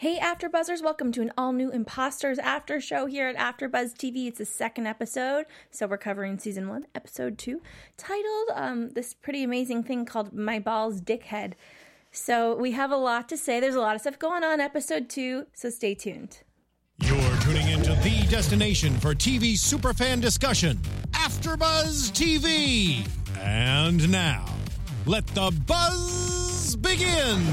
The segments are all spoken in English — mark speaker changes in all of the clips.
Speaker 1: Hey, AfterBuzzers! Welcome to an all-new Imposters After Show here at AfterBuzz TV. It's the second episode, so we're covering season one, episode two, titled um, this pretty amazing thing called "My Balls Dickhead." So we have a lot to say. There's a lot of stuff going on episode two, so stay tuned.
Speaker 2: You're tuning into the destination for TV superfan discussion, AfterBuzz TV. And now, let the buzz begin.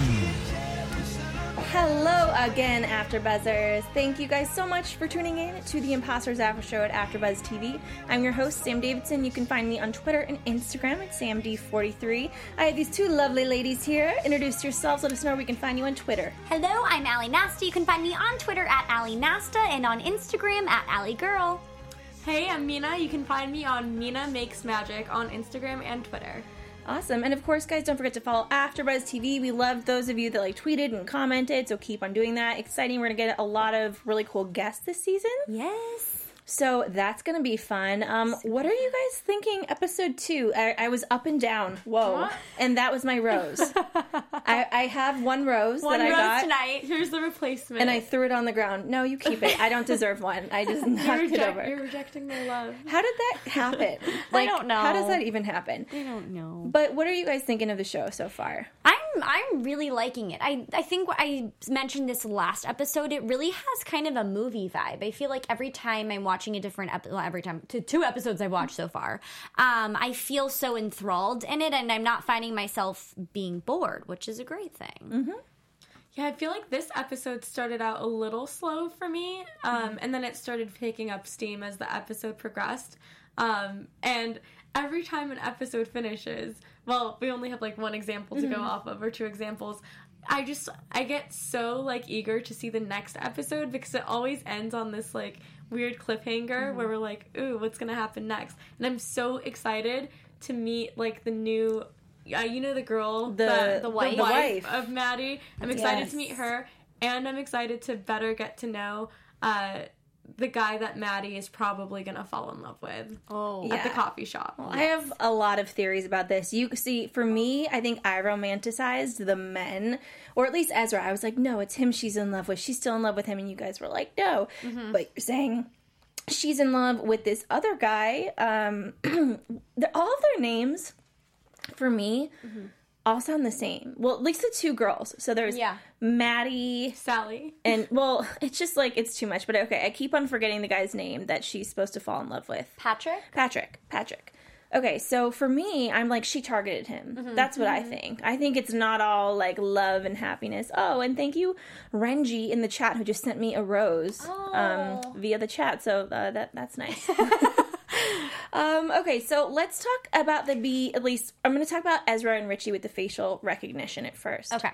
Speaker 1: Hello again, AfterBuzzers. Thank you guys so much for tuning in to the Imposters After Show at AfterBuzz TV. I'm your host, Sam Davidson. You can find me on Twitter and Instagram at SamD43. I have these two lovely ladies here. Introduce yourselves. Let us know where we can find you on Twitter.
Speaker 3: Hello, I'm Allie Nasta. You can find me on Twitter at Allie Nasta and on Instagram at Allie Girl.
Speaker 4: Hey, I'm Mina. You can find me on Mina Makes Magic on Instagram and Twitter.
Speaker 1: Awesome. And of course, guys, don't forget to follow AfterBuzz TV. We love those of you that like tweeted and commented, so keep on doing that. Exciting. We're going to get a lot of really cool guests this season.
Speaker 3: Yes.
Speaker 1: So that's going to be fun. Um, what are you guys thinking? Episode two. I, I was up and down. Whoa.
Speaker 4: What?
Speaker 1: And that was my rose. I, I have one rose
Speaker 4: One
Speaker 1: that I
Speaker 4: rose
Speaker 1: got.
Speaker 4: tonight. Here's the replacement.
Speaker 1: And I threw it on the ground. No, you keep it. I don't deserve one. I just knocked it over.
Speaker 4: you're rejecting my love.
Speaker 1: How did that happen? Like, I
Speaker 3: don't know.
Speaker 1: How does that even happen?
Speaker 3: I don't know.
Speaker 1: But what are you guys thinking of the show so far?
Speaker 3: I'm I'm really liking it. I I think I mentioned this last episode. It really has kind of a movie vibe. I feel like every time I'm watching a different episode, well, every time to two episodes I've watched so far, um, I feel so enthralled in it, and I'm not finding myself being bored, which is a great thing.
Speaker 4: Yeah, I feel like this episode started out a little slow for me, um, and then it started picking up steam as the episode progressed. Um, and every time an episode finishes, well, we only have like one example to go off of, or two examples. I just I get so like eager to see the next episode because it always ends on this like weird cliffhanger where we're like, ooh, what's gonna happen next? And I'm so excited to meet like the new. Uh, you know the girl,
Speaker 1: The-
Speaker 3: the wife.
Speaker 1: the wife.
Speaker 4: of Maddie. I'm excited
Speaker 1: Yes.
Speaker 4: to meet her, and I'm excited to better get to know uh, the guy that Maddie is probably gonna fall in love with
Speaker 3: Oh,
Speaker 4: at the coffee shop.
Speaker 1: I have a lot of theories about this. You see, for me, I think I romanticized the men, or at least Ezra. I was like, no, it's him she's in love with. She's still in love with him. And you guys were like, no. But you're saying she's in love with this other guy. Um, all of their names, for me, all sound the same. Well, at least the two girls. So there's
Speaker 3: Yeah.
Speaker 1: Maddie
Speaker 4: Sally.
Speaker 1: and, well, it's just like, it's too much. But okay, I keep on forgetting the guy's name that she's supposed to fall in love with.
Speaker 3: Patrick.
Speaker 1: Patrick. Patrick. Okay, so for me, I'm like she targeted him. That's what I think. I think it's not all like love and happiness. Oh, and thank you, Renji in the chat who just sent me a rose um, via the chat. So uh, that that's nice. um, okay, so let's talk about the B. At least I'm going to talk about Ezra and Richie with the facial recognition at first.
Speaker 3: Okay.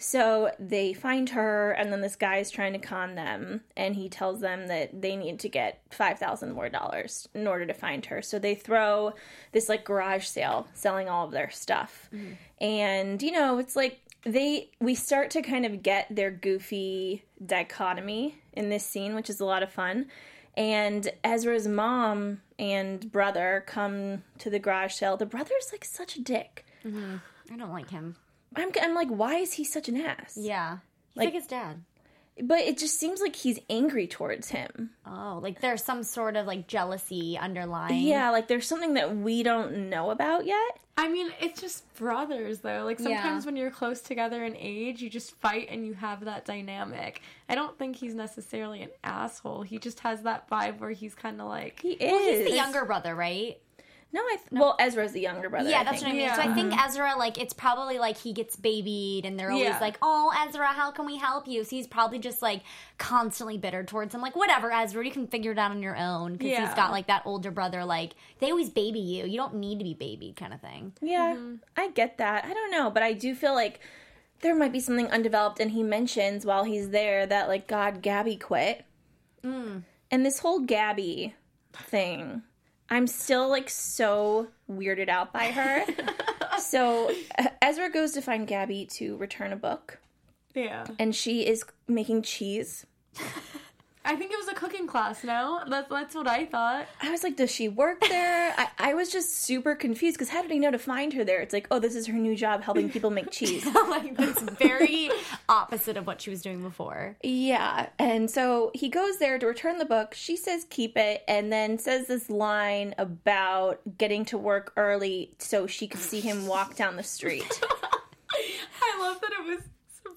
Speaker 1: So they find her, and then this guy is trying to con them, and he tells them that they need to get five thousand more dollars in order to find her. So they throw this like garage sale, selling all of their stuff, and you know it's like they we start to kind of get their goofy dichotomy in this scene, which is a lot of fun. And Ezra's mom and brother come to the garage sale. The brother's like such a dick. Mm-hmm.
Speaker 3: I don't like him.
Speaker 1: I'm, I'm like, why is he such an ass?
Speaker 3: Yeah. He's
Speaker 1: Like-
Speaker 3: like his dad.
Speaker 1: But it just seems like he's angry towards him.
Speaker 3: Oh, like there's some sort of like jealousy underlying.
Speaker 1: Yeah, like there's something that we don't know about yet.
Speaker 4: I mean, it's just brothers though. Like sometimes
Speaker 3: Yeah.
Speaker 4: when you're close together in age, you just fight and you have that dynamic. I don't think he's necessarily an asshole. He just has that vibe where he's kind of like
Speaker 1: He is.
Speaker 3: Well, he's the younger brother, right?
Speaker 1: No, I th- well, Ezra's the younger brother.
Speaker 3: Yeah,
Speaker 1: I
Speaker 3: that's
Speaker 1: think.
Speaker 3: what I mean. So I think uh-huh. Ezra, like, it's probably like he gets babied, and they're always
Speaker 4: Yeah.
Speaker 3: like, "Oh, Ezra, how can we help you?" So he's probably just like constantly bitter towards him. Like, whatever, Ezra, you can figure it out on your own because
Speaker 4: Yeah.
Speaker 3: he's got like that older brother. Like, they always baby you. You don't need to be babied, kind of thing.
Speaker 1: Yeah, mm-hmm. I get that. I don't know, but I do feel like there might be something undeveloped. And he mentions while he's there that like God, Gabby quit, mm. and this whole Gabby thing. I'm still like so weirded out by her. so Ezra goes to find Gabby to return a book.
Speaker 4: yeah.
Speaker 1: and she is making cheese.
Speaker 4: I think it was a cooking class. No, that's that's what I thought.
Speaker 1: I was like, does she work there? I, I was just super confused because how did he know to find her there? It's like, oh, this is her new job helping people make cheese.
Speaker 3: like that's very opposite of what she was doing before.
Speaker 1: Yeah. And so he goes there to return the book. She says keep it and then says this line about getting to work early so she could see him walk down the street.
Speaker 4: I love that it was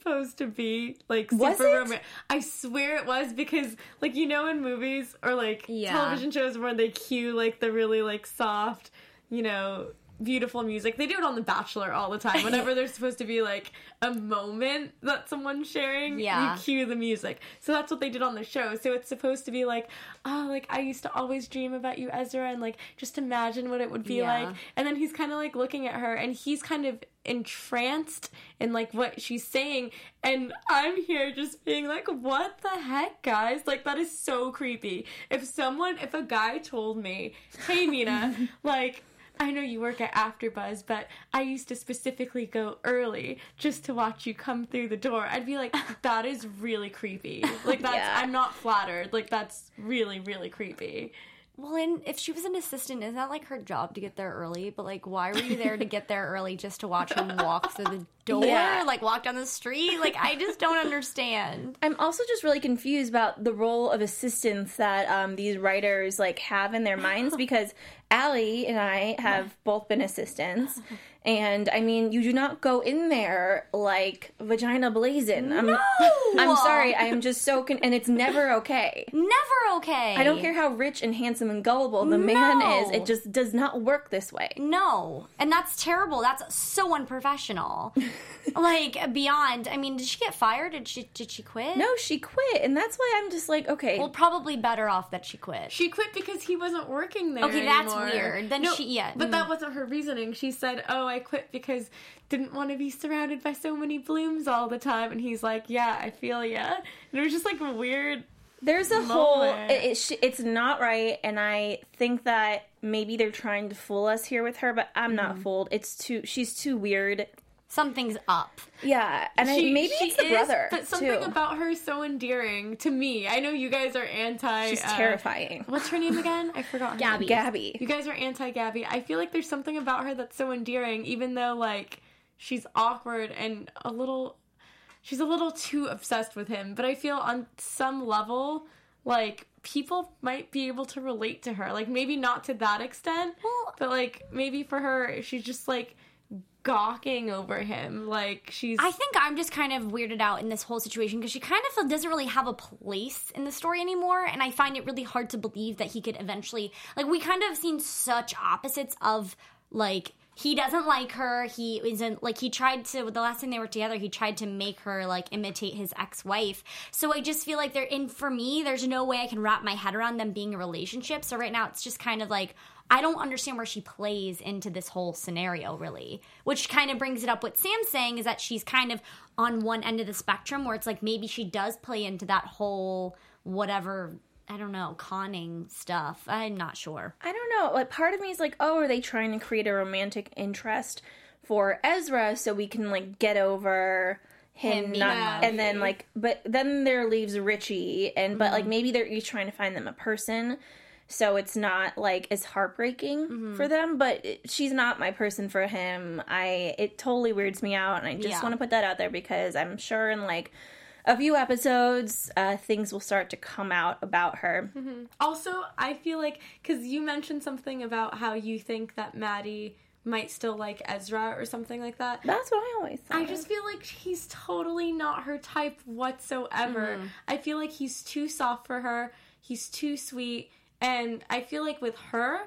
Speaker 4: supposed to be like super romantic. I swear it was because like you know in movies or like
Speaker 3: Yeah.
Speaker 4: television shows where they cue like the really like soft, you know, beautiful music. They do it on The Bachelor all the time. Whenever there's supposed to be like a moment that someone's sharing,
Speaker 3: Yeah.
Speaker 4: you cue the music. So that's what they did on the show. So it's supposed to be like, oh, like I used to always dream about you, Ezra, and like just imagine what it would be
Speaker 3: Yeah.
Speaker 4: like. And then he's kind of like looking at her, and he's kind of entranced in like what she's saying. And I'm here just being like, what the heck, guys? Like that is so creepy. If someone, if a guy told me, hey, Mina, like. I know you work at AfterBuzz, but I used to specifically go early just to watch you come through the door. I'd be like, that is really creepy. Like that's
Speaker 1: Yeah.
Speaker 4: I'm not flattered. Like that's really really creepy.
Speaker 3: Well, and if she was an assistant, isn't that like her job to get there early? But like, why were you there to get there early just to watch him walk through the door,
Speaker 1: Yeah.
Speaker 3: like walk down the street? Like, I just don't understand.
Speaker 1: I'm also just really confused about the role of assistants that um, these writers like have in their minds because Allie and I have both been assistants, and I mean, you do not go in there like vagina blazing. I'm, I'm sorry, I am just so con- and it's never okay.
Speaker 3: Never okay.
Speaker 1: I don't care how rich and handsome and gullible the man is; it just does not work this way.
Speaker 3: No, and that's terrible. That's so unprofessional. like beyond. I mean, did she get fired? Did she? Did she quit?
Speaker 1: No, she quit, and that's why I'm just like, okay,
Speaker 3: Well, probably better off that she quit.
Speaker 4: She quit because he wasn't working there.
Speaker 3: Okay, that's weird. Then
Speaker 4: No,
Speaker 3: she- yeah,
Speaker 4: but
Speaker 3: mm.
Speaker 4: that wasn't her reasoning. She said, "Oh, I quit because didn't want to be surrounded by so many blooms all the time." And he's like, "Yeah, I feel ya." And it was just like a weird.
Speaker 1: There's a whole. It, it it's not right, and I think that maybe they're trying to fool us here with her, but I'm not
Speaker 3: Mm-hmm.
Speaker 1: fooled. It's too. She's too weird.
Speaker 3: Something's up.
Speaker 1: Yeah, and I,
Speaker 4: She-
Speaker 1: maybe
Speaker 4: she
Speaker 1: it's the
Speaker 4: is,
Speaker 1: brother
Speaker 4: but something
Speaker 1: too.
Speaker 4: about her is so endearing to me. I know you guys are anti.
Speaker 1: She's
Speaker 4: uh,
Speaker 1: terrifying.
Speaker 4: What's her name again? I forgot.
Speaker 3: Gabby.
Speaker 4: Name.
Speaker 1: Gabby.
Speaker 4: You guys are anti Gabby. I feel like there's something about her that's so endearing, even though like she's awkward and a little she's a little too obsessed with him. But I feel on some level, like people might be able to relate to her. Like maybe not to that extent.
Speaker 3: Well-
Speaker 4: but like maybe for her she's just like gawking over him. Like she's
Speaker 3: I think I'm just kind of weirded out in this whole situation because she kind of doesn't really have a place in the story anymore, and I find it really hard to believe that he could eventually like we kind of seen such opposites of like he doesn't like her. He isn't like he tried to the last time they were together. He tried to make her like imitate his ex wife. So I just feel like they're in for me. There's no way I can wrap my head around them being a relationship. So right now it's just kind of like I don't understand where she plays into this whole scenario, really. Which kind of brings it up. What Sam's saying is that she's kind of on one end of the spectrum where it's like maybe she does play into that whole whatever, I don't know, conning stuff. I'm not sure.
Speaker 1: I don't know. Like part of me is like, oh, are they trying to create a romantic interest for Ezra so we can like get over him,
Speaker 3: Him
Speaker 1: not
Speaker 4: happy.
Speaker 1: and then like but then there leaves Richie and but like mm-hmm. maybe they're each trying to find them a person so it's not like as heartbreaking mm-hmm. for them but it, she's not my person for him i it totally weirds me out and i just
Speaker 3: Yeah.
Speaker 1: want to put that out there because i'm sure in like a few episodes uh, things will start to come out about her
Speaker 4: Also, I feel like because you mentioned something about how you think that Maddie might still like Ezra or something like that.
Speaker 1: that's what i always thought
Speaker 4: I just feel like he's totally not her type whatsoever. I feel like he's too soft for her. He's too sweet. And I feel like with her,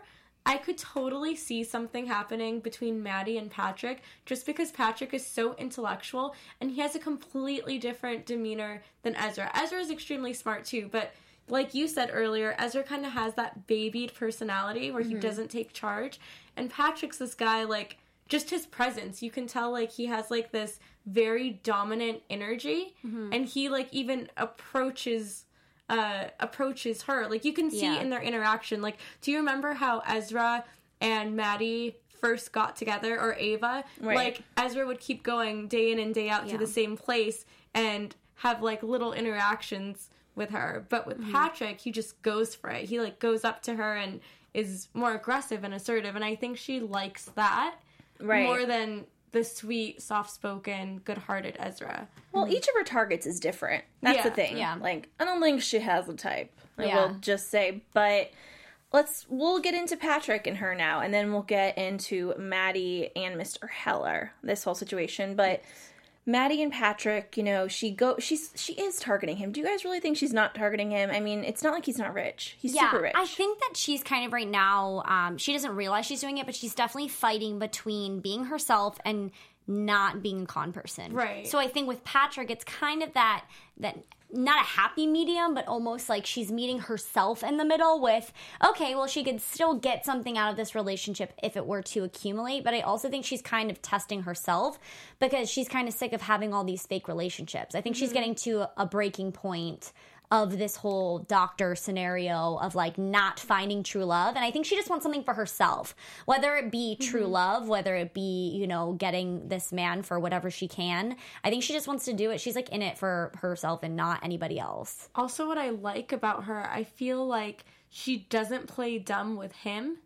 Speaker 4: I could totally see something happening between Maddie and Patrick just because Patrick is so intellectual and he has a completely different demeanor than Ezra. Ezra is extremely smart too, but like you said earlier, Ezra kind of has that babied personality where he mm-hmm. doesn't take charge. And Patrick's this guy, like, just his presence. You can tell, like, he has, like, this very dominant energy. Mm-hmm. And he, like, even approaches uh approaches her like you can see
Speaker 3: Yeah.
Speaker 4: in their interaction like do you remember how ezra and maddie first got together or ava
Speaker 1: Right.
Speaker 4: like ezra would keep going day in and day out
Speaker 3: Yeah.
Speaker 4: to the same place and have like little interactions with her. But with Patrick, he just goes for it. He like goes up to her and is more aggressive and assertive, and I think she likes that
Speaker 1: Right.
Speaker 4: more than the sweet, soft-spoken, good-hearted Ezra.
Speaker 1: Well, each of her targets is different. That's the thing.
Speaker 3: yeah.
Speaker 1: Like, I don't think she has a type. I
Speaker 3: Yeah.
Speaker 1: will just say, but let's we'll get into Patrick and her now, and then we'll get into Maddie and Mr. Heller. This whole situation, but. Maddie and Patrick, you know, she go she's she is targeting him. Do you guys really think she's not targeting him? I mean, it's not like he's not rich. He's super rich.
Speaker 3: I think that she's kind of right now. Um, she doesn't realize she's doing it, but she's definitely fighting between being herself and not being a con person.
Speaker 4: Right.
Speaker 3: So I think with Patrick, it's kind of that that not a happy medium, but almost like she's meeting herself in the middle with, okay, well, she could still get something out of this relationship if it were to accumulate. But I also think she's kind of testing herself because she's kind of sick of having all these fake relationships. I think she's mm-hmm. getting to a breaking point of this whole doctor scenario of like not finding true love. And I think she just wants something for herself, whether it be true mm-hmm. love, whether it be, you know, getting this man for whatever she can. I think she just wants to do it. She's like in it for herself and not anybody else.
Speaker 4: Also, what I like about her, I feel like she doesn't play dumb with him,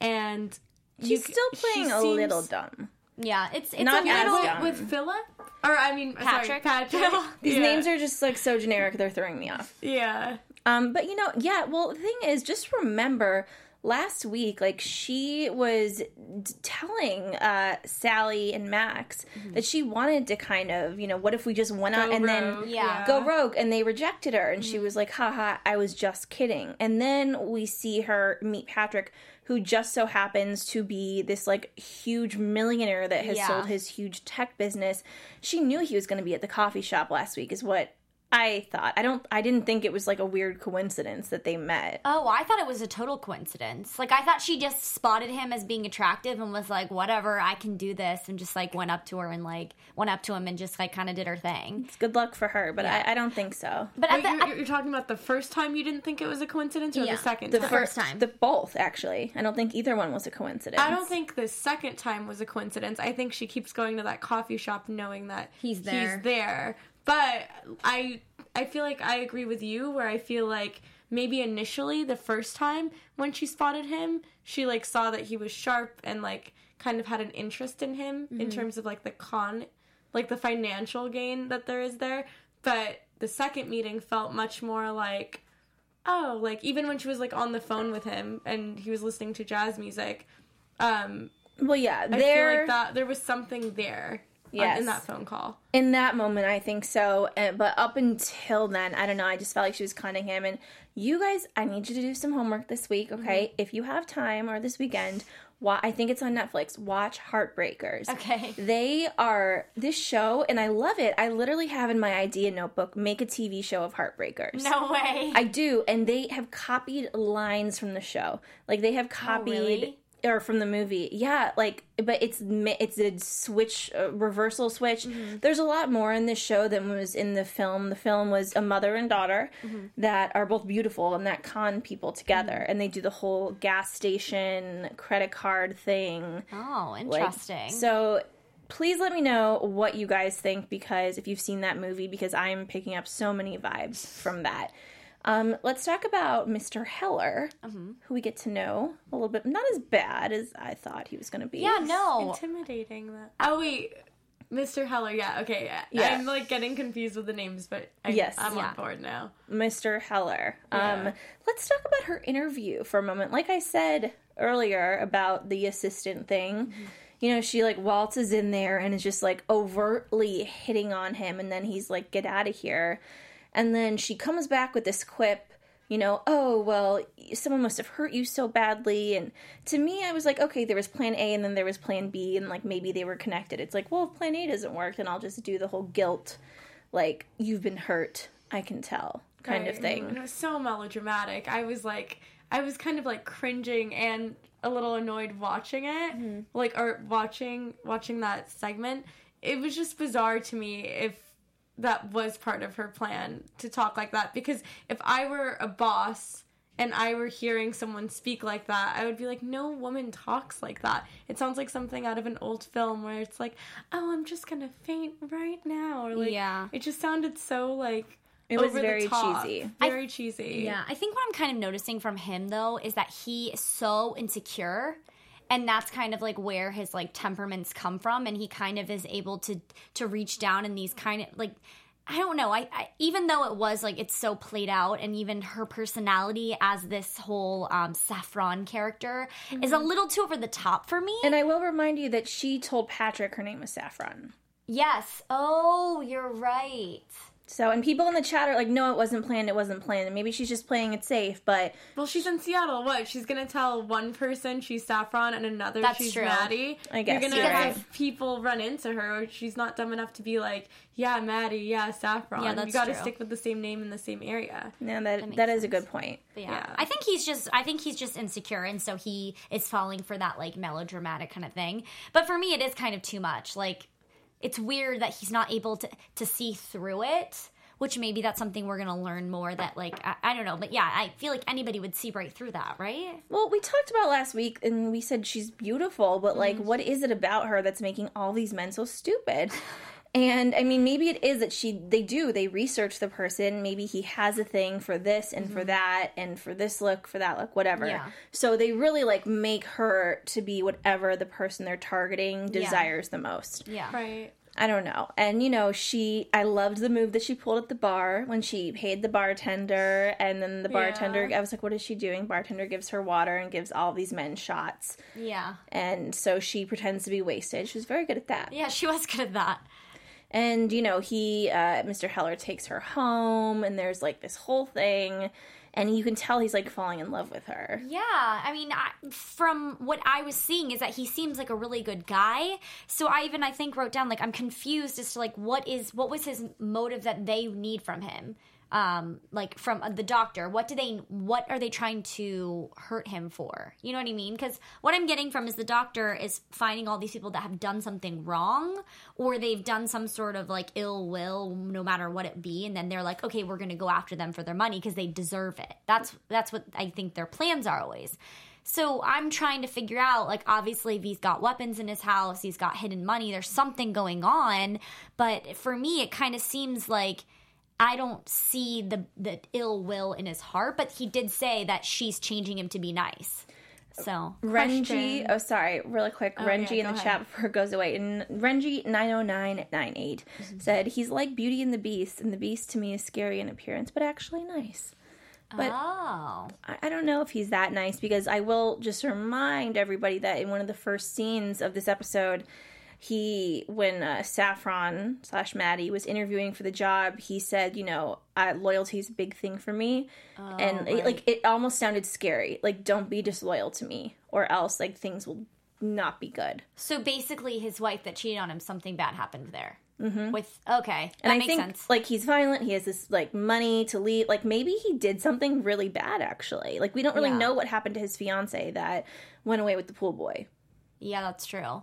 Speaker 4: and
Speaker 1: she's
Speaker 4: you-
Speaker 1: still
Speaker 4: she
Speaker 1: playing a
Speaker 4: seems-
Speaker 1: little dumb.
Speaker 3: Yeah, it's it's
Speaker 1: Not
Speaker 3: a little
Speaker 1: dumb.
Speaker 4: with Philip, or I mean,
Speaker 3: Patrick.
Speaker 4: Sorry, Patrick.
Speaker 1: These
Speaker 4: Yeah.
Speaker 1: names are just like so generic, they're throwing me off.
Speaker 4: yeah.
Speaker 1: Um, but you know, yeah, well, the thing is, just remember last week, like she was d- telling uh, Sally and Max that she wanted to kind of, you know, what if we just went out
Speaker 4: Go
Speaker 1: and
Speaker 4: rogue,
Speaker 1: then
Speaker 3: yeah.
Speaker 1: go rogue? And they rejected her, and she was like, haha, I was just kidding. And then we see her meet Patrick. Who just so happens to be this like huge millionaire that has
Speaker 3: Yeah.
Speaker 1: sold his huge tech business. She knew he was going to be at the coffee shop last week, is what I thought. I don't. I didn't think it was like a weird coincidence that they met.
Speaker 3: Oh, I thought it was a total coincidence. Like I thought she just spotted him as being attractive and was like, "Whatever, I can do this," and just like went up to her and like went up to him and just like kind of did her thing.
Speaker 1: It's good luck for her, but I, I don't think so.
Speaker 3: But
Speaker 4: Wait,
Speaker 3: the,
Speaker 4: you're,
Speaker 3: at-
Speaker 4: you're talking about the first time you didn't think it was a coincidence, or
Speaker 3: Yeah.
Speaker 4: the second
Speaker 1: The
Speaker 4: time?
Speaker 3: first time.
Speaker 1: the both actually. I don't think either one was a coincidence.
Speaker 4: I don't think the second time was a coincidence. I think she keeps going to that coffee shop knowing that
Speaker 3: He's there.
Speaker 4: He's there. But I I feel like I agree with you where I feel like maybe initially the first time when she spotted him, she like saw that he was sharp and like kind of had an interest in him in terms of like the con like the financial gain that there is there. But the second meeting felt much more like oh, like even when she was like on the phone with him and he was listening to jazz music, um,
Speaker 1: Well, yeah, there
Speaker 4: like that there was something there
Speaker 1: Yes.
Speaker 4: in that phone call.
Speaker 1: in that moment, I think so. But up until then, I don't know. I just felt like she was conning him. And you guys, I need you to do some homework this week, okay? Mm-hmm. If you have time or this weekend, wa- I think it's on Netflix. Watch Heartbreakers.
Speaker 3: Okay.
Speaker 1: They are this show, and I love it. I literally have in my idea notebook make a TV show of Heartbreakers.
Speaker 3: no way.
Speaker 1: I do, and they have copied lines from the show. Like they have oh, copied
Speaker 3: really?
Speaker 1: Or from the movie. Yeah, like but it's it's a switch a reversal switch. Mm-hmm. There's a lot more in this show than was in the film. The film was a mother and daughter mm-hmm. that are both beautiful and that con people together mm-hmm. and they do the whole gas station credit card thing.
Speaker 3: oh,
Speaker 1: Like,
Speaker 3: interesting.
Speaker 1: so please let me know what you guys think because if you've seen that movie because I'm picking up so many vibes from that. Um, let's talk about Mr. Heller,
Speaker 3: Mm-hmm.
Speaker 1: who we get to know a little bit. Not as bad as I thought he was going to be.
Speaker 3: yeah, no.
Speaker 4: Intimidating that. Oh wait, Mr. Heller. Yeah, okay. Yeah.
Speaker 1: Yeah.
Speaker 4: I'm like getting confused with the names, but I,
Speaker 1: Yes.
Speaker 4: I'm
Speaker 3: Yeah.
Speaker 4: on board now.
Speaker 1: Mr. Heller. Um, let's talk about her interview for a moment. Like I said earlier about the assistant thing, you know, she like waltzes in there and is just like overtly hitting on him, and then he's like, "Get out of here," and then she comes back with this quip. You know, oh, well, someone must have hurt you so badly. And to me, I was like, okay, there was plan A and then there was plan B, and like maybe they were connected. It's like, well, if plan A doesn't work, then I'll just do the whole guilt, like, you've been hurt, I can tell kind of
Speaker 4: Right.
Speaker 1: thing.
Speaker 4: It was so melodramatic. I was like, I was kind of like cringing and a little annoyed watching it,
Speaker 1: Mm-hmm.
Speaker 4: like or watching watching that segment. It was just bizarre to me if that was part of her plan to talk like that. Because if I were a boss and I were hearing someone speak like that, I would be like, no woman talks like that. It sounds like something out of an old film where it's like, oh, I'm just gonna faint right now, or like,
Speaker 3: Yeah.
Speaker 4: it just sounded so like
Speaker 1: It was very cheesy.
Speaker 4: very cheesy.
Speaker 3: Yeah, I think what I'm kind of noticing from him though is that he is so insecure and that's kind of like where his like temperaments come from and he kind of is able to to reach down in these kind of like I don't know. I, I even though it was like it's so played out, and even her personality as this whole um, Saffron character is a little too over the top for me.
Speaker 1: And I will remind you that she told Patrick her name was Saffron.
Speaker 3: yes. Oh, you're right.
Speaker 1: So, and people in the chat are like, no, it wasn't planned, it wasn't planned. And maybe she's just playing it safe, but
Speaker 4: Well, she's in Seattle. What? She's gonna tell one person she's Saffron and another
Speaker 3: That's
Speaker 4: she's
Speaker 3: true.
Speaker 4: Maddie.
Speaker 1: I guess
Speaker 4: you're gonna have
Speaker 1: right.
Speaker 4: people run into her. Or she's not dumb enough to be like, yeah, Maddie, yeah, Saffron.
Speaker 3: Yeah, that's
Speaker 4: you got to
Speaker 3: true.
Speaker 4: stick with the same name in the same area.
Speaker 1: no, that,
Speaker 3: makes
Speaker 1: that is a good point.
Speaker 3: But yeah.
Speaker 4: Yeah.
Speaker 3: I think he's just I think he's just insecure and so he is falling for that like melodramatic kind of thing. But for me it is kind of too much. Like it's weird that he's not able to to see through it, which maybe that's something we're going to learn more that like I, I don't know, but yeah, I feel like anybody would see right through that, right?
Speaker 1: Well, we talked about last week and we said she's beautiful, but like, mm-hmm. what is it about her that's making all these men so stupid? And I mean, maybe it is that she, they do, they research the person. Maybe he has a thing for this and for mm-hmm. that and for this look, for that look, whatever.
Speaker 3: Yeah.
Speaker 1: So they really like make her to be whatever the person they're targeting desires the most.
Speaker 3: Yeah.
Speaker 4: Right.
Speaker 1: I don't know. And you know, she I loved the move that she pulled at the bar when she paid the bartender and then the bartender
Speaker 4: Yeah.
Speaker 1: I was like, What is she doing? Bartender gives her water and gives all these men shots.
Speaker 3: Yeah.
Speaker 1: And so she pretends to be wasted. She was very good at that.
Speaker 3: Yeah, she was good at that.
Speaker 1: And you know, he uh Mr. Heller takes her home and there's like this whole thing and you can tell he's like falling in love with her.
Speaker 3: Yeah, I mean, I, from what I was seeing is that he seems like a really good guy. So I even I think wrote down like I'm confused as to like what is what was his motive that they need from him, um, like from the doctor. What do they what are they trying to hurt him for? You know what I mean? Because what I'm getting from is the doctor is finding all these people that have done something wrong or they've done some sort of like ill will, no matter what it be, and then they're like, okay, we're to go after them for their money because they deserve it. That's that's what I think their plans are always. So I'm trying to figure out, like, obviously, he's got weapons in his house, he's got hidden money, there's something going on. But for me, it kind of seems like I don't see the the ill will in his heart. But he did say that she's changing him to be nice. So
Speaker 1: Renji,
Speaker 4: Question.
Speaker 1: oh sorry, really quick. Oh, Renji
Speaker 4: yeah,
Speaker 1: in the
Speaker 4: ahead.
Speaker 1: chat before it goes away. And Renji nine oh nine nine eight mm-hmm. said he's like Beauty and the Beast, and the Beast to me is scary in appearance, but actually nice. But
Speaker 3: oh,
Speaker 1: I, I don't know if he's that nice because I will just remind everybody that in one of the first scenes of this episode, he when uh, Saffron slash Maddie was interviewing for the job, he said, you know, uh, loyalty is a big thing for me, and it, like it almost sounded scary. Like, don't be disloyal to me, or else like things will not be good.
Speaker 3: so basically, his wife that cheated on him, something bad happened there. Mm-hmm. With okay, that
Speaker 1: And I
Speaker 3: makes
Speaker 1: think
Speaker 3: sense.
Speaker 1: like he's violent. He has this like money to leave. Like maybe he did something really bad. Actually, like we don't really
Speaker 3: Yeah.
Speaker 1: know what happened to his fiance that went away with the pool boy.
Speaker 3: Yeah, that's true.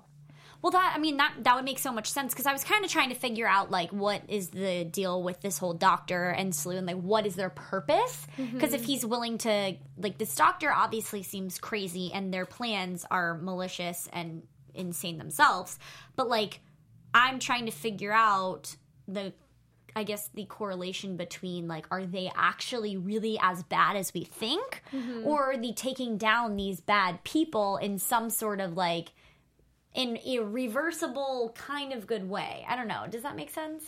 Speaker 3: Well, that I mean that that would make so much sense because I was kind of trying to figure out like what is the deal with this whole doctor and Slew and like what is their purpose? Mm-hmm. Because if he's willing to like this doctor obviously seems crazy and their plans are malicious and insane themselves, but like I'm trying to figure out the I guess the correlation between like are they actually really as bad as we think? Mm-hmm. Or are they taking down these bad people in some sort of like in a reversible kind of good way. I don't know. Does that make sense?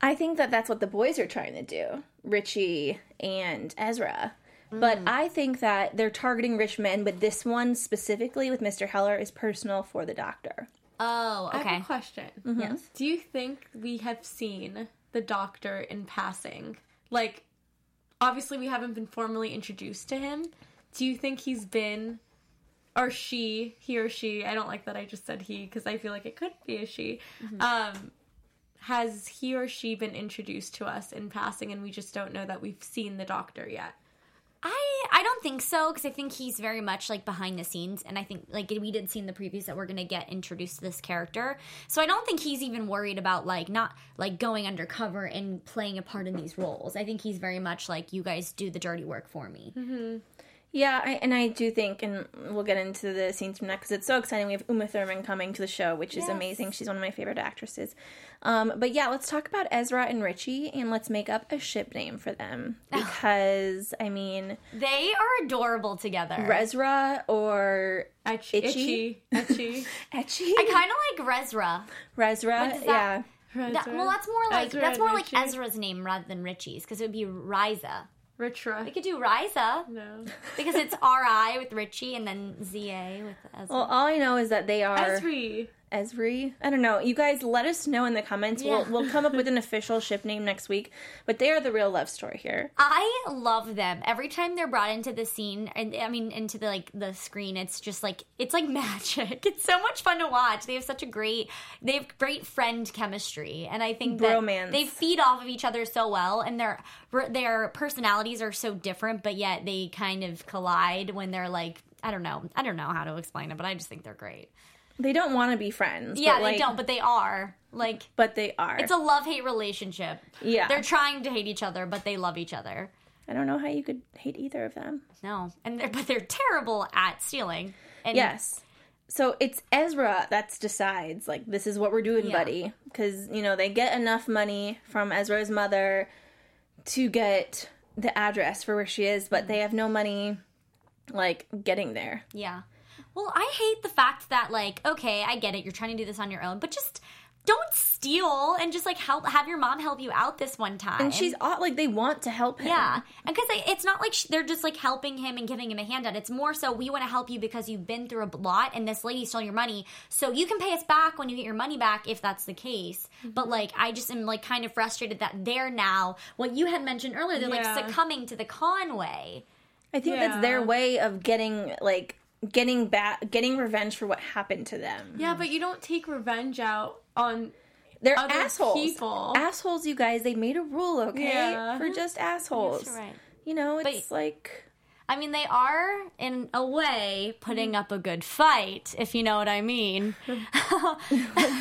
Speaker 1: I think that that's what the boys are trying to do, Richie and Ezra. But mm. I think that they're targeting rich men, but this one specifically with Mr. Heller is personal for the doctor.
Speaker 3: Oh,
Speaker 4: I have
Speaker 3: okay.
Speaker 4: a question. Mm-hmm.
Speaker 3: Yes.
Speaker 4: Do you think we have seen the doctor in passing? Like, obviously, we haven't been formally introduced to him. Do you think he's been, or she, he or she? I don't like that I just said he because I feel like it could be a she. Um, has he or she been introduced to us in passing, and we just don't know that we've seen the doctor yet?
Speaker 3: I I don't think so because I think he's very much like behind the scenes, and I think like we did see in the previews that we're gonna get introduced to this character. So I don't think he's even worried about like not like going undercover and playing a part in these roles. I think he's very much like you guys do the dirty work for me.
Speaker 1: Yeah, I, and I do think, and we'll get into the scenes from that because it's so exciting. We have Uma Thurman coming to the show, which is
Speaker 3: Yes.
Speaker 1: amazing. She's one of my favorite actresses. Um, but yeah, let's talk about Ezra and Richie, and let's make up a ship name for them because I mean,
Speaker 3: They are adorable together.
Speaker 1: Rezra or
Speaker 4: Etch,
Speaker 1: Itchy?
Speaker 4: itchy, etchy.
Speaker 1: Etchy.
Speaker 3: I kind of like Rezra.
Speaker 1: Rezra,
Speaker 3: does
Speaker 1: yeah.
Speaker 3: that- That- well, that's more like
Speaker 4: Ezra
Speaker 3: that's more like
Speaker 4: Richie.
Speaker 3: Ezra's name rather than Richie's because it would be Riza.
Speaker 4: Ritra.
Speaker 3: We could do Riza
Speaker 4: No.
Speaker 3: because it's R I with Richie and then Z A with Ezra.
Speaker 1: Well, all I know is that they are
Speaker 4: Esri.
Speaker 1: Esri. I don't know. You guys, let us know in the comments.
Speaker 3: Yeah.
Speaker 1: We'll, we'll come up with an official ship name next week. But they are the real love story here.
Speaker 3: I love them. Every time they're brought into the scene, and I mean into the like the screen, it's just like it's like magic. It's so much fun to watch. They have such a great, they have great friend chemistry, and I think that
Speaker 1: Bromance.
Speaker 3: they feed off of each other so well, and their their personalities are so different, but yet they kind of collide when they're like. I don't know. I don't know how to explain it, but I just think they're great.
Speaker 1: They don't want to be friends.
Speaker 3: Yeah,
Speaker 1: like,
Speaker 3: they don't, but they are. Like
Speaker 1: But they are.
Speaker 3: it's a love hate relationship.
Speaker 1: yeah.
Speaker 3: They're trying to hate each other, but they love each other.
Speaker 1: I don't know how you could hate either of them.
Speaker 3: No, and they're, but they're terrible at stealing. And
Speaker 1: Yes. So it's Ezra that decides, like, this is what we're doing,
Speaker 3: Yeah.
Speaker 1: buddy. Because, you know, they get enough money from Ezra's mother to get the address for where she is, but they have no money, like, getting there.
Speaker 3: Yeah. Well, I hate the fact that like, okay, I get it, you're trying to do this on your own, but just don't steal and just like help have your mom help you out this one time.
Speaker 1: And she's like, they want to help him.
Speaker 3: yeah, and because it's not like sh- they're just like helping him and giving him a handout. It's more so we want to help you because you've been through a lot, and this lady stole your money, so you can pay us back when you get your money back if that's the case.
Speaker 1: Mm-hmm.
Speaker 3: But like, I just am like kind of frustrated that they're now what you had mentioned earlier. They're
Speaker 4: Yeah.
Speaker 3: like succumbing to the Conway.
Speaker 1: I think that's their way of getting, like, getting back, getting revenge for what happened to them.
Speaker 4: Yeah, but you don't take revenge out on.
Speaker 1: They're
Speaker 4: Other
Speaker 1: assholes.
Speaker 4: people.
Speaker 1: Assholes, you guys. They made a rule, okay?
Speaker 4: Yeah.
Speaker 1: For just assholes.
Speaker 3: Right.
Speaker 1: You know, it's like
Speaker 3: I mean, they are, in a way, putting up a good fight, if you know what I mean.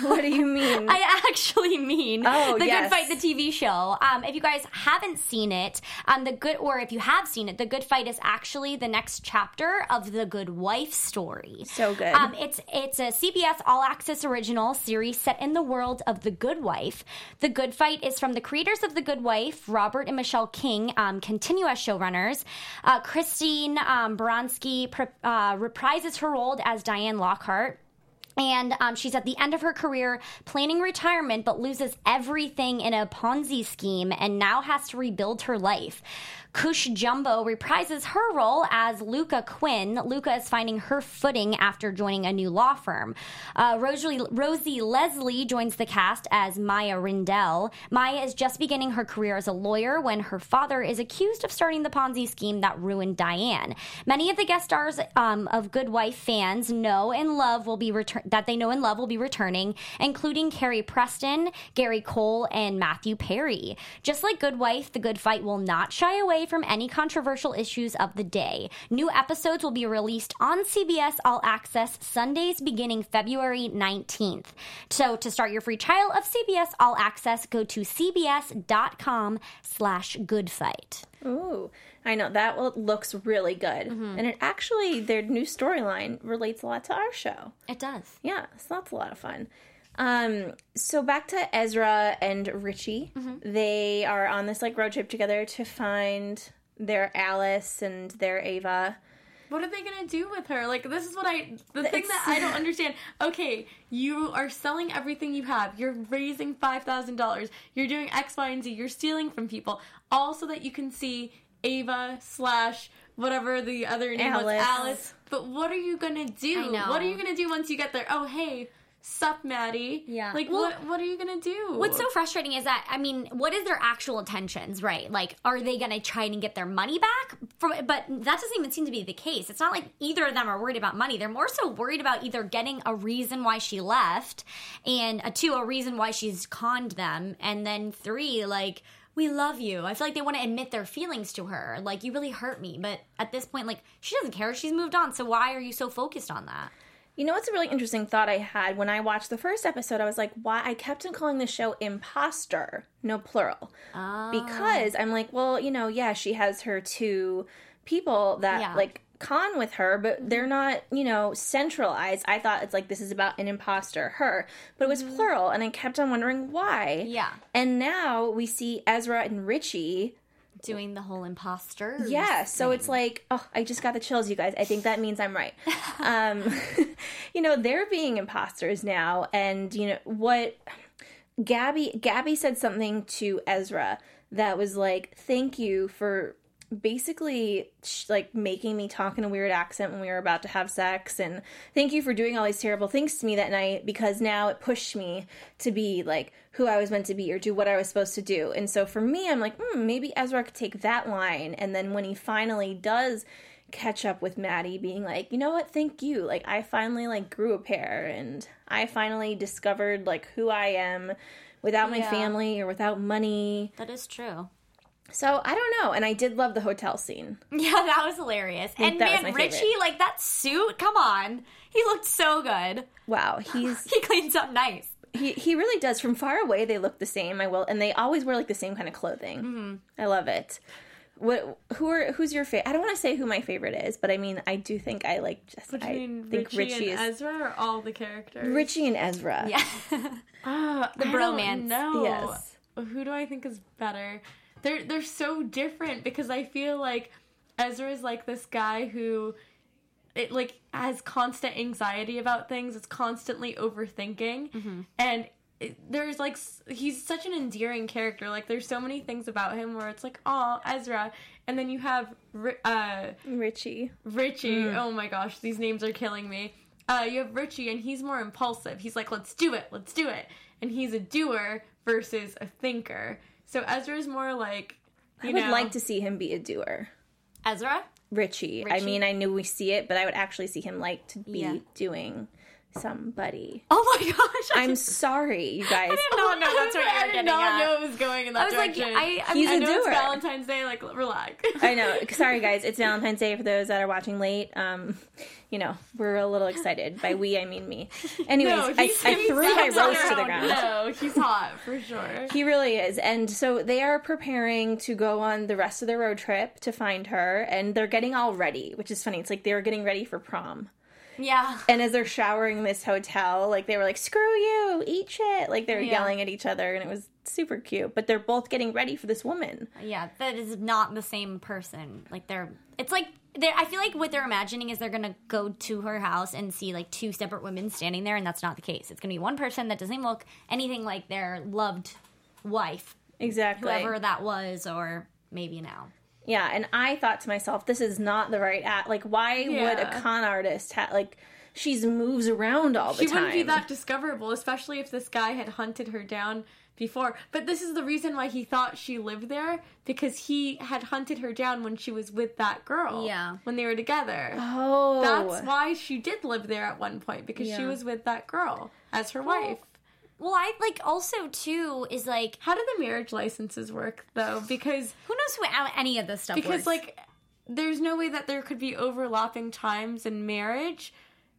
Speaker 1: what do you mean?
Speaker 3: I actually mean
Speaker 1: Oh,
Speaker 3: the
Speaker 1: yes.
Speaker 3: Good Fight, the TV show. Um, if you guys haven't seen it, um, the good, or if you have seen it, the Good Fight is actually the next chapter of the Good Wife story.
Speaker 1: So good.
Speaker 3: Um, it's it's a CBS All Access original series set in the world of The Good Wife. The Good Fight is from the creators of The Good Wife, Robert and Michelle King, um, continue as showrunners. Uh, Christine um, pre- uh, reprises her role as Diane Lockhart. And um, she's at the end of her career planning retirement, but loses everything in a Ponzi scheme and now has to rebuild her life. Cush Jumbo reprises her role as Lucca Quinn. Lucca is finding her footing after joining a new law firm. Uh, Rosie, Rosie Leslie joins the cast as Maia Rindell. Maia is just beginning her career as a lawyer when her father is accused of starting the Ponzi scheme that ruined Diane. Many of the guest stars um, of Good Wife fans know and love will be that they know and love will be returning, including Carrie Preston, Gary Cole, and Matthew Perry. Just like Good Wife, The Good Fight will not shy away from any controversial issues of the day. New episodes will be released on CBS All Access Sundays beginning February 19th. So to start your free trial of CBS All Access, go to cbs.com slash good fight.
Speaker 1: Ooh, I know that looks really good,
Speaker 3: Mm-hmm.
Speaker 1: and it actually their new storyline relates a lot to our show.
Speaker 3: It does.
Speaker 1: Yeah, so that's a lot of fun. Um, so back to Ezra and Richie.
Speaker 3: Mm-hmm.
Speaker 1: They are on this like road trip together to find their Alice and their Ava.
Speaker 4: What are they gonna do with her? Like, this is what I. The thing that I don't understand. Okay, you are selling everything you have. You're raising five thousand dollars. You're doing X, Y, and Z. You're stealing from people, all so that you can see Ava slash whatever the other name
Speaker 1: Alice.
Speaker 4: was, Alice. But what are you gonna do?
Speaker 3: I know.
Speaker 4: What are you gonna do once you get there? Oh, hey, sup, Maddie?
Speaker 3: Yeah.
Speaker 4: Like,
Speaker 3: Well,
Speaker 4: what? What are you gonna do?
Speaker 3: What's so frustrating is that I mean, what is their actual intentions, right? Like, are they going to try and get their money back? For, but that doesn't even seem to be the case. It's not like either of them are worried about money. They're more so worried about either getting a reason why she left, and a two, a reason why she's conned them, and then three, like. We love you. I feel like they want to admit their feelings to her. Like, you really hurt me. But at this point, like, she doesn't care. She's moved on. So why are you so focused on that?
Speaker 1: You know what's a really interesting thought I had when I watched the first episode? I was like, why? I kept on calling the show imposter, no plural.
Speaker 3: Ah.
Speaker 1: Because I'm like, well, you know, yeah, she has her two people that
Speaker 3: Yeah.
Speaker 1: like con with her, but they're not, you know, centralized. I thought it's like this is about an imposter, her, but it was plural, and I kept on wondering why.
Speaker 3: Yeah.
Speaker 1: And now we see Ezra and Richie.
Speaker 3: Doing the whole imposter.
Speaker 1: Yeah, so it's like, oh, I just got the chills, you guys. I think that means I'm right. um, you know, they're being imposters now, and you know what? Gabby, Gabby said something to Ezra that was like, "Thank you for basically sh- like making me talk in a weird accent when we were about to have sex and thank you for doing all these terrible things to me that night because now it pushed me to be like who I was meant to be or do what I was supposed to do. And so for me I'm like, hmm, maybe Ezra could take that line and then when he finally does catch up with Maddie being like, "You know what? Thank you. Like I finally like grew a pair and I finally discovered like who I am without my
Speaker 3: Yeah.
Speaker 1: family or without money."
Speaker 3: That is true.
Speaker 1: So, I don't know, and I did love the hotel scene.
Speaker 3: Yeah, that was hilarious. And
Speaker 1: that was
Speaker 3: man,
Speaker 1: my
Speaker 3: Richie,
Speaker 1: favorite.
Speaker 3: like that suit, come on. He looked so good.
Speaker 1: Wow, he's
Speaker 3: He cleans up nice.
Speaker 1: he he really does. From far away, they look the same. I will, and they always wear like the same kind of clothing.
Speaker 3: Mm-hmm.
Speaker 1: I love it. What? Who are? Who's your favorite? I don't want to say who my favorite is, but I mean, I do think I like just.
Speaker 4: Between
Speaker 1: I think
Speaker 4: Richie,
Speaker 1: Richie,
Speaker 4: and
Speaker 1: is
Speaker 4: Ezra or all the characters?
Speaker 1: Richie and Ezra.
Speaker 3: Yeah.
Speaker 4: Uh, the
Speaker 3: bromance.
Speaker 4: No.
Speaker 1: Yes.
Speaker 4: Who do I think is better? They're they're so different because I feel like Ezra is like this guy who it like has constant anxiety about things. It's constantly overthinking, and it, there's like he's such an endearing character. Like there's so many things about him where it's like, oh, Ezra, and then you have uh
Speaker 1: Richie.
Speaker 4: Richie. Oh my gosh, these names are killing me. Uh, you have Richie, and he's more impulsive. He's like, let's do it, let's do it. And he's a doer versus a thinker. So Ezra's more like, you
Speaker 1: I would
Speaker 4: know,
Speaker 1: like to see him be a doer.
Speaker 3: Ezra?
Speaker 1: Richie. I mean, I knew we see it, but I would actually see him like to be
Speaker 3: Yeah.
Speaker 1: doing somebody.
Speaker 3: Oh my gosh. I
Speaker 1: I'm sorry, you guys.
Speaker 3: I did not know that's what you
Speaker 4: I did not
Speaker 3: at.
Speaker 4: know it was going in that
Speaker 3: I was like,
Speaker 4: direction.
Speaker 3: I, I
Speaker 1: He's
Speaker 3: mean,
Speaker 1: a
Speaker 4: I know it's
Speaker 1: doer.
Speaker 4: Valentine's Day. Like, relax.
Speaker 1: I know. Sorry, guys. It's Valentine's Day for those that are watching late. Um, you know, we're a little excited. By we, I mean me. Anyways,
Speaker 4: no,
Speaker 1: I,
Speaker 4: he's,
Speaker 1: I threw my
Speaker 4: dancing
Speaker 1: roast to the ground.
Speaker 4: No, he's hot for sure.
Speaker 1: He really is. And so they are preparing to go on the rest of their road trip to find her, and they're getting all ready, which is funny. It's like they were getting ready for prom.
Speaker 3: Yeah.
Speaker 1: And as they're showering this hotel, like they were like, "Screw you, eat shit!" Like they were
Speaker 3: Yeah.
Speaker 1: yelling at each other, and it was super cute. But they're both getting ready for this woman.
Speaker 3: Yeah, that is not the same person. Like they're, it's like they're. I feel like what they're imagining is they're gonna go to her house and see like two separate women standing there, and that's not the case. It's gonna be one person that doesn't look anything like their loved wife,
Speaker 1: Exactly.
Speaker 3: whoever that was, or maybe now.
Speaker 1: Yeah, and I thought to myself, this is not the right act. Like, why would a con artist have like? She's moves around all the
Speaker 4: She
Speaker 1: time.
Speaker 4: She wouldn't be that discoverable, especially if this guy had hunted her down before. But this is the reason why he thought she lived there because he had hunted her down when she was with that girl.
Speaker 3: Yeah.
Speaker 4: When they were together.
Speaker 1: Oh,
Speaker 4: That's why she did live there at one point because she was with that girl as her wife.
Speaker 3: Well, I like also too is like
Speaker 4: How do the marriage licenses work though? Because
Speaker 3: who knows who how any of this stuff
Speaker 4: because
Speaker 3: works.
Speaker 4: like there's no way that there could be overlapping times in marriage.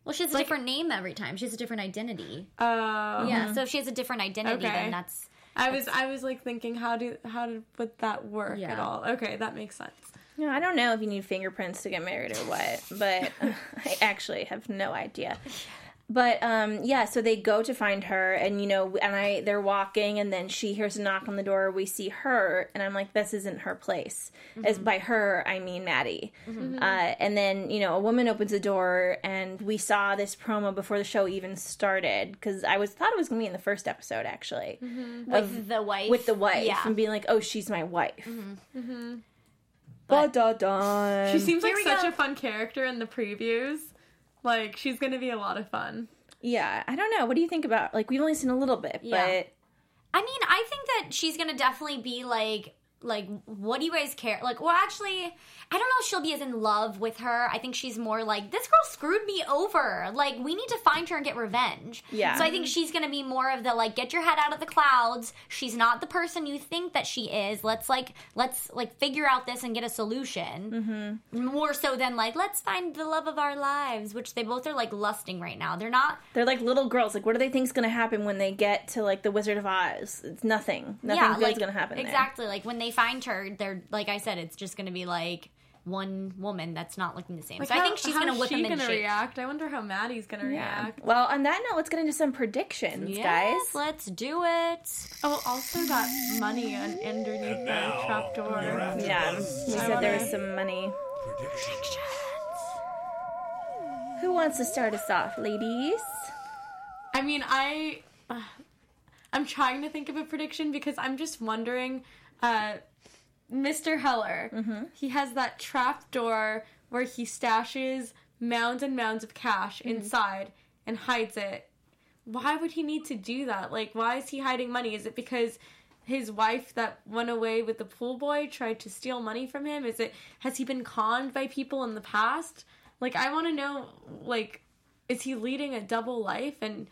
Speaker 3: well, she has a different name every time. She has a different identity.
Speaker 4: Uh,
Speaker 3: Yeah, so if she has a different identity,
Speaker 4: Okay.
Speaker 3: then that's
Speaker 4: I was I was like thinking how do how did would that work at all? Okay, that makes sense.
Speaker 1: You know, I don't know if you need fingerprints to get married or what, but I actually have no idea. But um, yeah, so they go to find her, and you know, and I they're walking, and then she hears a knock on the door. We see her, and I'm like, this isn't her place. As by her, I mean Maddie. Uh, and then you know, a woman opens the door, and we saw this promo before the show even started because I was thought it was gonna be in the first episode actually
Speaker 3: with the wife.
Speaker 1: with the wife
Speaker 3: Yeah.
Speaker 1: and being like, oh, she's my wife.
Speaker 3: Mm-hmm.
Speaker 1: But, da, da,
Speaker 4: She seems like such
Speaker 3: go.
Speaker 4: a fun character in the previews. Like she's gonna be a lot of fun.
Speaker 1: Yeah, I don't know. What do you think about like we've only seen a little bit,
Speaker 3: Yeah.
Speaker 1: but
Speaker 3: I mean, I think that she's gonna definitely be like, like, what do you guys care? Like, well, actually, I don't know if she'll be as in love with her. I think she's more like, this girl screwed me over. Like, we need to find her and get revenge.
Speaker 1: Yeah.
Speaker 3: So I think she's gonna be more of the like, get your head out of the clouds. She's not the person you think that she is. Let's like, let's like figure out this and get a solution. Mm-hmm. More so than like, let's find the love of our lives, which they both are like lusting right now. They're not
Speaker 1: they're like little girls. Like, what do they think's gonna happen when they get to like the Wizard of Oz? It's nothing. Nothing good's
Speaker 3: like,
Speaker 1: gonna happen. there.
Speaker 3: Exactly. Like when they find her, they're like I said, it's just gonna be like one woman that's not looking the same.
Speaker 4: Like,
Speaker 3: so I think she's gonna whip
Speaker 4: she
Speaker 3: him into
Speaker 4: gonna
Speaker 3: shape.
Speaker 4: react. I wonder how Maddie's gonna
Speaker 1: Yeah.
Speaker 4: react.
Speaker 1: Well, on that note, let's get into some predictions,
Speaker 3: Yes,
Speaker 1: guys.
Speaker 3: let's do it.
Speaker 4: Oh, also that money un- underneath the trapdoor.
Speaker 1: Yeah, we said there was some money. Predictions. Who wants to start us off, ladies?
Speaker 4: I mean, I, uh, I'm trying to think of a prediction because I'm just wondering, uh, Mr. Heller,
Speaker 1: Mm-hmm.
Speaker 4: he has that trap door where he stashes mounds and mounds of cash
Speaker 1: Mm-hmm.
Speaker 4: inside and hides it. Why would he need to do that? Like, why is he hiding money? Is it because his wife that went away with the pool boy tried to steal money from him? Is it has he been conned by people in the past? Like, I want to know, like, is he leading a double life and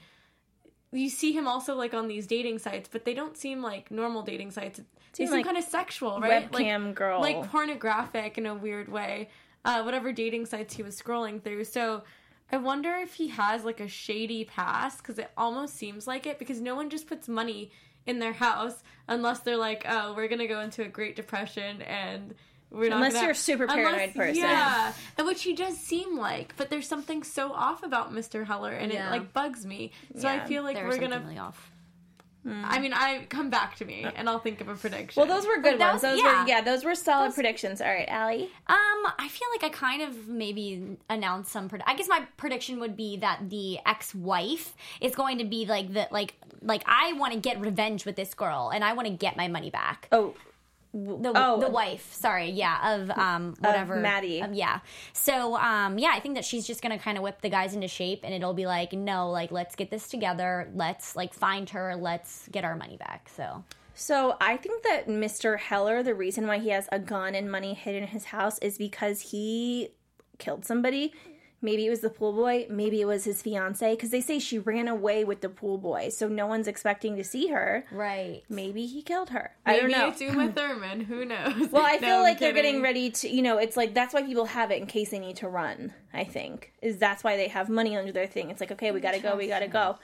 Speaker 4: you see him also like on these dating sites, but they don't seem like normal dating sites. They
Speaker 1: Seem
Speaker 4: seem
Speaker 1: like
Speaker 4: kind of sexual, right?
Speaker 1: webcam
Speaker 4: like,
Speaker 1: girl.
Speaker 4: like pornographic in a weird way. Uh, whatever dating sites he was scrolling through. So I wonder if he has like a shady past because it almost seems like it because no one just puts money in their house unless they're like, oh, we're gonna go into a Great Depression and. We're
Speaker 1: Unless
Speaker 4: gonna-
Speaker 1: you're a super paranoid person.
Speaker 4: Yeah, and which he does seem like, but there's something so off about Mr. Heller, and
Speaker 3: Yeah.
Speaker 4: it like bugs me. So
Speaker 1: Yeah,
Speaker 4: I feel like we're gonna.
Speaker 3: really off.
Speaker 4: I mean, I come back to me, and I'll think of a prediction.
Speaker 1: Well, those were good
Speaker 3: That
Speaker 1: ones. Those
Speaker 3: yeah.
Speaker 1: were yeah, those were solid predictions. All right, Allie.
Speaker 3: Um, I feel like I kind of maybe announced some. Pred- I guess my prediction would be that the ex-wife is going to be like the like like I want to get revenge with this girl and I want to get my money back.
Speaker 1: Oh,
Speaker 3: The,
Speaker 1: Oh.
Speaker 3: the wife, sorry, yeah, of um whatever
Speaker 1: Maddie.
Speaker 3: um, yeah. So um yeah, I think that she's just gonna kind of whip the guys into shape, and it'll be like, no, like let's get this together, let's like find her, let's get our money back. So
Speaker 1: So I think that Mr. Heller, the reason why he has a gun and money hidden in his house is because he killed somebody. Maybe it was the pool boy, maybe it was his fiance, because they say she ran away with the pool boy, so no one's expecting to see her.
Speaker 3: right,
Speaker 1: Maybe he killed her. I don't know.
Speaker 4: it's Uma Thurman. Who knows?
Speaker 1: Well, I
Speaker 4: No,
Speaker 1: feel
Speaker 4: I'm
Speaker 1: like they're getting ready to, you know, it's like that's why people have it in case they need to run. I think is that's why they have money under their thing. It's like okay, we gotta go, we gotta go.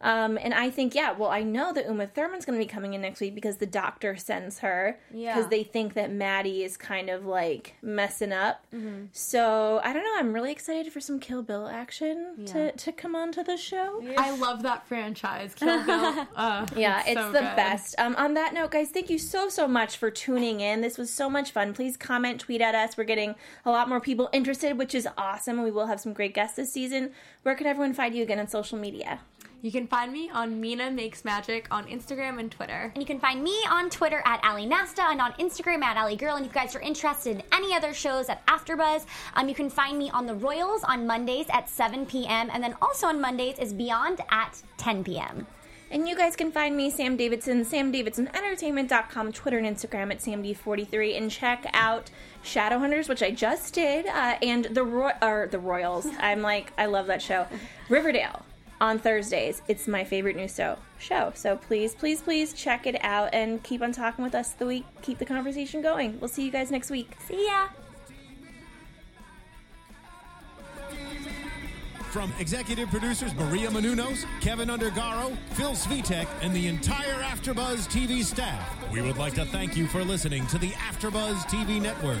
Speaker 1: Um, and I think yeah, well, I know that Uma Thurman's going to be coming in next week because the doctor sends her
Speaker 3: Yeah.
Speaker 1: because they think that Maddie is kind of like messing up.
Speaker 3: Mm-hmm.
Speaker 1: So I don't know. I'm really excited for some Kill Bill action
Speaker 3: Yeah.
Speaker 1: to to come onto the show.
Speaker 4: I love that franchise. Kill Bill. Uh,
Speaker 1: Yeah, it's,
Speaker 4: so
Speaker 1: the
Speaker 4: good.
Speaker 1: best. Um, on that note, guys, thank you so, so much for tuning in. This was so much fun. Please comment, tweet at us. We're getting a lot more people interested, which is awesome. We will have some great guests this season. Where can everyone find you again on social media?
Speaker 4: You can find me on Mina Makes Magic on Instagram and Twitter.
Speaker 3: And you can find me on Twitter at Ali Nasta and on Instagram at Ali Girl. And if you guys are interested in any other shows at AfterBuzz, um, you can find me on the Royals on Mondays at 7 p.m. And then also on Mondays is Beyond at 10 p.m.
Speaker 1: And you guys can find me, Sam Davidson, samdavidsonentertainment.com, Twitter and Instagram at samd43, and check out Shadowhunters, which I just did, uh, and the Roy- or the Royals. I'm like, I love that show. Riverdale on Thursdays. It's my favorite new show. Show. So please, please, please check it out and keep on talking with us the week. Keep the conversation going. We'll see you guys next week.
Speaker 3: See ya!
Speaker 2: From executive producers Maria Menounos, Keven Undergaro, Phil Svitek, and the entire AfterBuzz TV staff, we would like to thank you for listening to the AfterBuzz TV network.